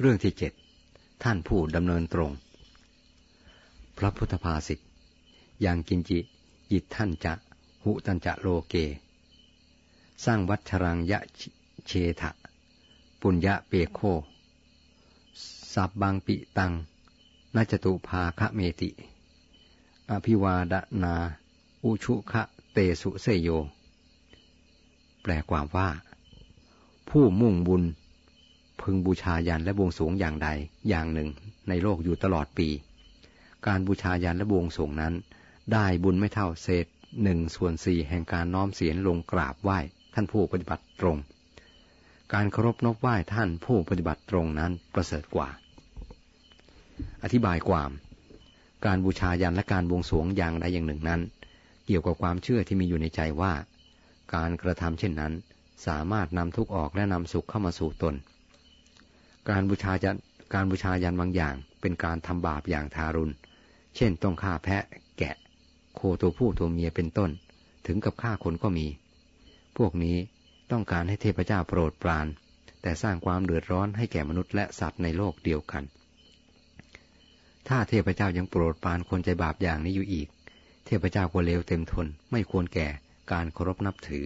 เรื่องที่เจ็ดท่านผู้ดำเนินตรง พระพุทธภาษิตยังกินจิ ยิท่านจะ หุตันจะโลเก สร้างวัชรังยะเชทะ ปุญญะเปโคสับบางปิตังนาจตุภาคะเมติ อภิวาดนา อุชุคะเตสุเสโย แปลความว่า ผู้มุ่งบุญ พึงบูชายันและบวงสวงอย่างใดอย่างหนึ่งในโลกอยู่ตลอดปี การบูชายันและบวงสวงนั้น ได้บุญไม่เท่าเศษหนึ่งส่วนสี่แห่งการน้อมเสียงลงกราบไหว้ท่านผู้ปฏิบัติตรง การเคารพนบไหว้ท่านผู้ปฏิบัติตรงนั้นประเสริฐกว่า อธิบายความ การบูชายันและการบวงสวงอย่างใดอย่างหนึ่งนั้น เกี่ยวกับความเชื่อที่มีอยู่ในใจว่า การกระทำเช่นนั้น สามารถนำทุกข์ออกและนำสุขเข้ามาสู่ตน การบูชายันการบูชายันบางอย่าง เป็นการทำบาปอย่างทารุณ เช่นต้องฆ่าแพะ แกะ โคตัวผู้ตัวเมียเป็นต้น ถึงกับฆ่าคนก็มี พวกนี้ต้องการให้เทพเจ้าโปรดปราน แต่สร้างความเดือดร้อนให้แก่มนุษย์และสัตว์ในโลกเดียวกัน ถ้าเทพเจ้ายังโปรดปรานคนใจบาปอย่างนี้อยู่อีก เทพเจ้าก็เลวเต็มทน ไม่ควรแก่การเคารพนับถือ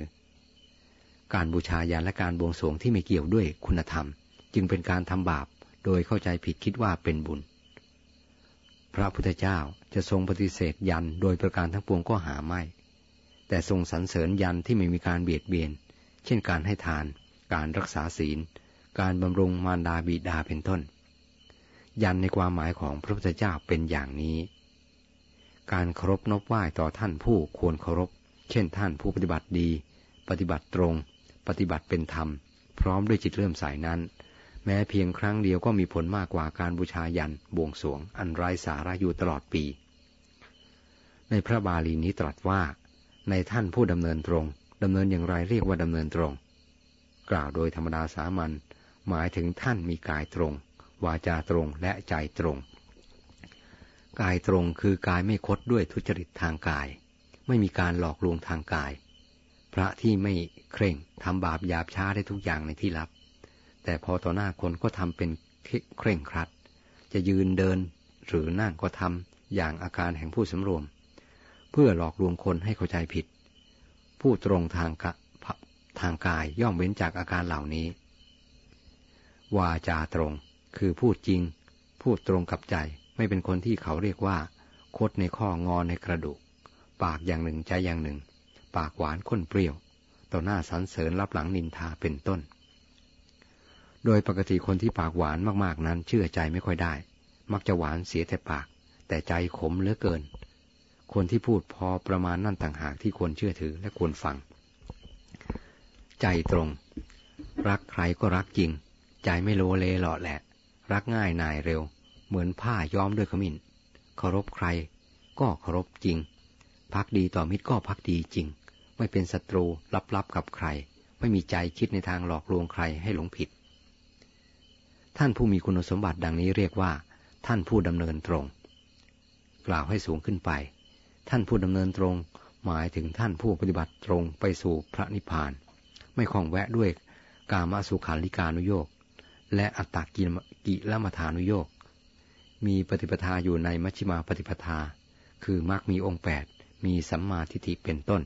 การบูชายันและการบวงสรวงที่ไม่เกี่ยวด้วยคุณธรรม จึงเป็นการทำบาปโดยเข้าใจผิดคิดว่าเป็นบุญ พระพุทธเจ้าจะทรงปฏิเสธยันโดยประการทั้งปวงก็หาไม่ แต่ทรงสรรเสริญยันที่ไม่มีการเบียดเบียน เช่นการให้ทาน การรักษาศีล การบำรุงมารดาบิดาเป็นต้น ยันในความหมายของพระพุทธเจ้าเป็นอย่างนี้ การเคารพนบไหว้ต่อท่านผู้ควรเคารพ เช่นท่านผู้ปฏิบัติดี ปฏิบัติตรง ปฏิบัติเป็นธรรม พร้อมด้วยจิตเริ่อมใสนั้น ม้เพียงครั้งเดียวก็มีผลมากกว่าการบูชายันบวงสวง อันไร้สาระอยู่ตลอดปี ในพระบาลีนี้ตรัสว่า ในท่านผู้ดำเนินตรงดำเนินอย่างไรเรียกว่าดำเนินตรง กล่าวโดยธรรมดาสามัญหมายถึงท่านมีกายตรง วาจาตรงและใจตรง กายตรงคือกายไม่คดด้วยทุจริตทางกาย ไม่มีการหลอกลวงทางกาย พระที่ไม่เคร่งทำบาปหยาบช้าได้ทุกอย่างในที่ลับ แต่พอต่อหน้าคนก็ทำเป็นเคร่งครัด จะยืนเดินหรือนั่งก็ทำอย่างอาการแห่งผู้สำรวม เพื่อหลอกลวงคนให้เข้าใจผิด ผู้ตรงทางกะทางกายย่อมเว้นจากอาการเหล่านี้ วาจาตรงคือพูดจริง พูดตรงกับใจไม่เป็นคนที่เขาเรียกว่า คดในข้องอในกระดูก ปากอย่างหนึ่งใจอย่างหนึ่ง ปากหวานข้นเปรี้ยว ต่อหน้าสรรเสริญรับหลังนินทาเป็นต้น โดยปกติคนที่ปากหวานมากๆนั้น เชื่อใจไม่ค่อยได้ มักจะหวานเสียแต่ปาก แต่ใจขมเหลือเกิน คนที่พูดพอประมาณนั่นต่างหากที่ควรเชื่อถือและควรฟัง ใจตรง รักใครก็รักจริง ใจไม่โลเลหล่อแหละ รักง่ายนายเร็ว เหมือนผ้าย้อมด้วยขมิ้นเคารพใคร ก็เคารพจริงพักดีต่อมิตรก็พักดีจริง ไม่เป็นศัตรูลับๆกับใคร ไม่มีใจคิดในทางหลอกลวงใครให้หลงผิด ท่านผู้มีคุณสมบัติดังนี้เรียกว่า ท่านผู้ดำเนินตรง กล่าวให้สูงขึ้นไป ท่านผู้ดำเนินตรง หมายถึงท่านผู้ปฏิบัติตรงไปสู่พระนิพพาน ไม่คล้องแวะด้วยกามาสุขาลิกานุโยกและอัตตกิกิละมทานุโยกมีปฏิปทาอยู่ในมัชฌิมาปฏิปทา คือมรรคมีองค์แปดมีสัมมาทิฏฐิเป็นต้น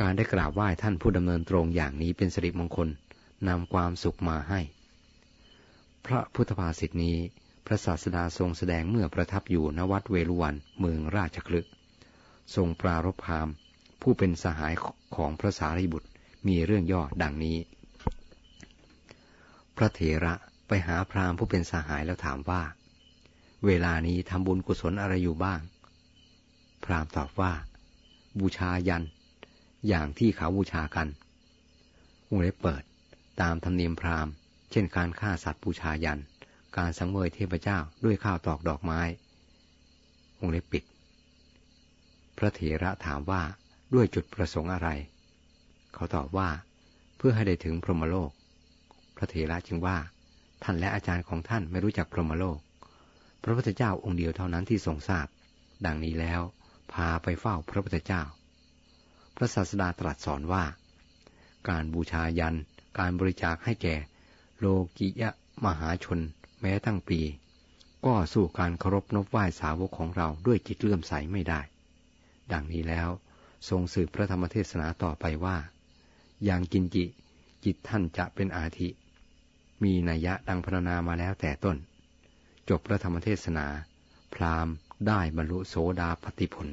การได้กราบไหว้ท่านผู้ดำเนินตรงอย่างนี้เป็นสิริมงคลนำความสุขมาให้ พระพุทธภาษิตนี้ พระศาสดาทรงแสดงเมื่อประทับอยู่ณวัดเวลุวันเมืองราชคลึกทรงปรารภพาม ผู้เป็นสหายของพระสารีบุตรมีเรื่องย่อดังนี้ พระเถระไปหาพราหมณ์ผู้เป็นสหายแล้วถามว่า เวลานี้ทำบุญกุศลอะไรอยู่บ้าง พราหมณ์ตอบว่า บูชายัน อย่างที่เขาบูชากันวงเล็บเปิด ตามธรรมเนียมพราหมณ์ เช่นการฆ่าสัตว์บูชายัน การสังเวยเทพเจ้าด้วยข้าวตอกดอกไม้วงเล็บปิด พระเถระถามว่าด้วยจุดประสงค์อะไร เขาตอบว่าเพื่อให้ได้ถึงพรหมโลก พระเถระจึงว่า ท่านและอาจารย์ของท่านไม่รู้จักพรหมโลก พระพุทธเจ้าองค์เดียวเท่านั้นที่ทรงทราบ ดังนี้แล้วพาไปเฝ้าพระพุทธเจ้า พระศาสดาตรัสสอนว่า การบูชายัน การบริจาคให้แก่ โลกิยะมหาชน แม้ตั้งปี ก็สู้การเคารพนบไหว้สาวกของเราด้วยจิตเลื่อมใสไม่ได้ ดังนี้แล้ว ทรงสืบพระธรรมเทศนาต่อไปว่า อย่างกินจิ จิตท่านจะเป็นอาทิมีนัยยะดังพรรณนามาแล้วแต่ต้น จบพระธรรมเทศนา พราหมณ์ได้บรรลุโสดาปติผล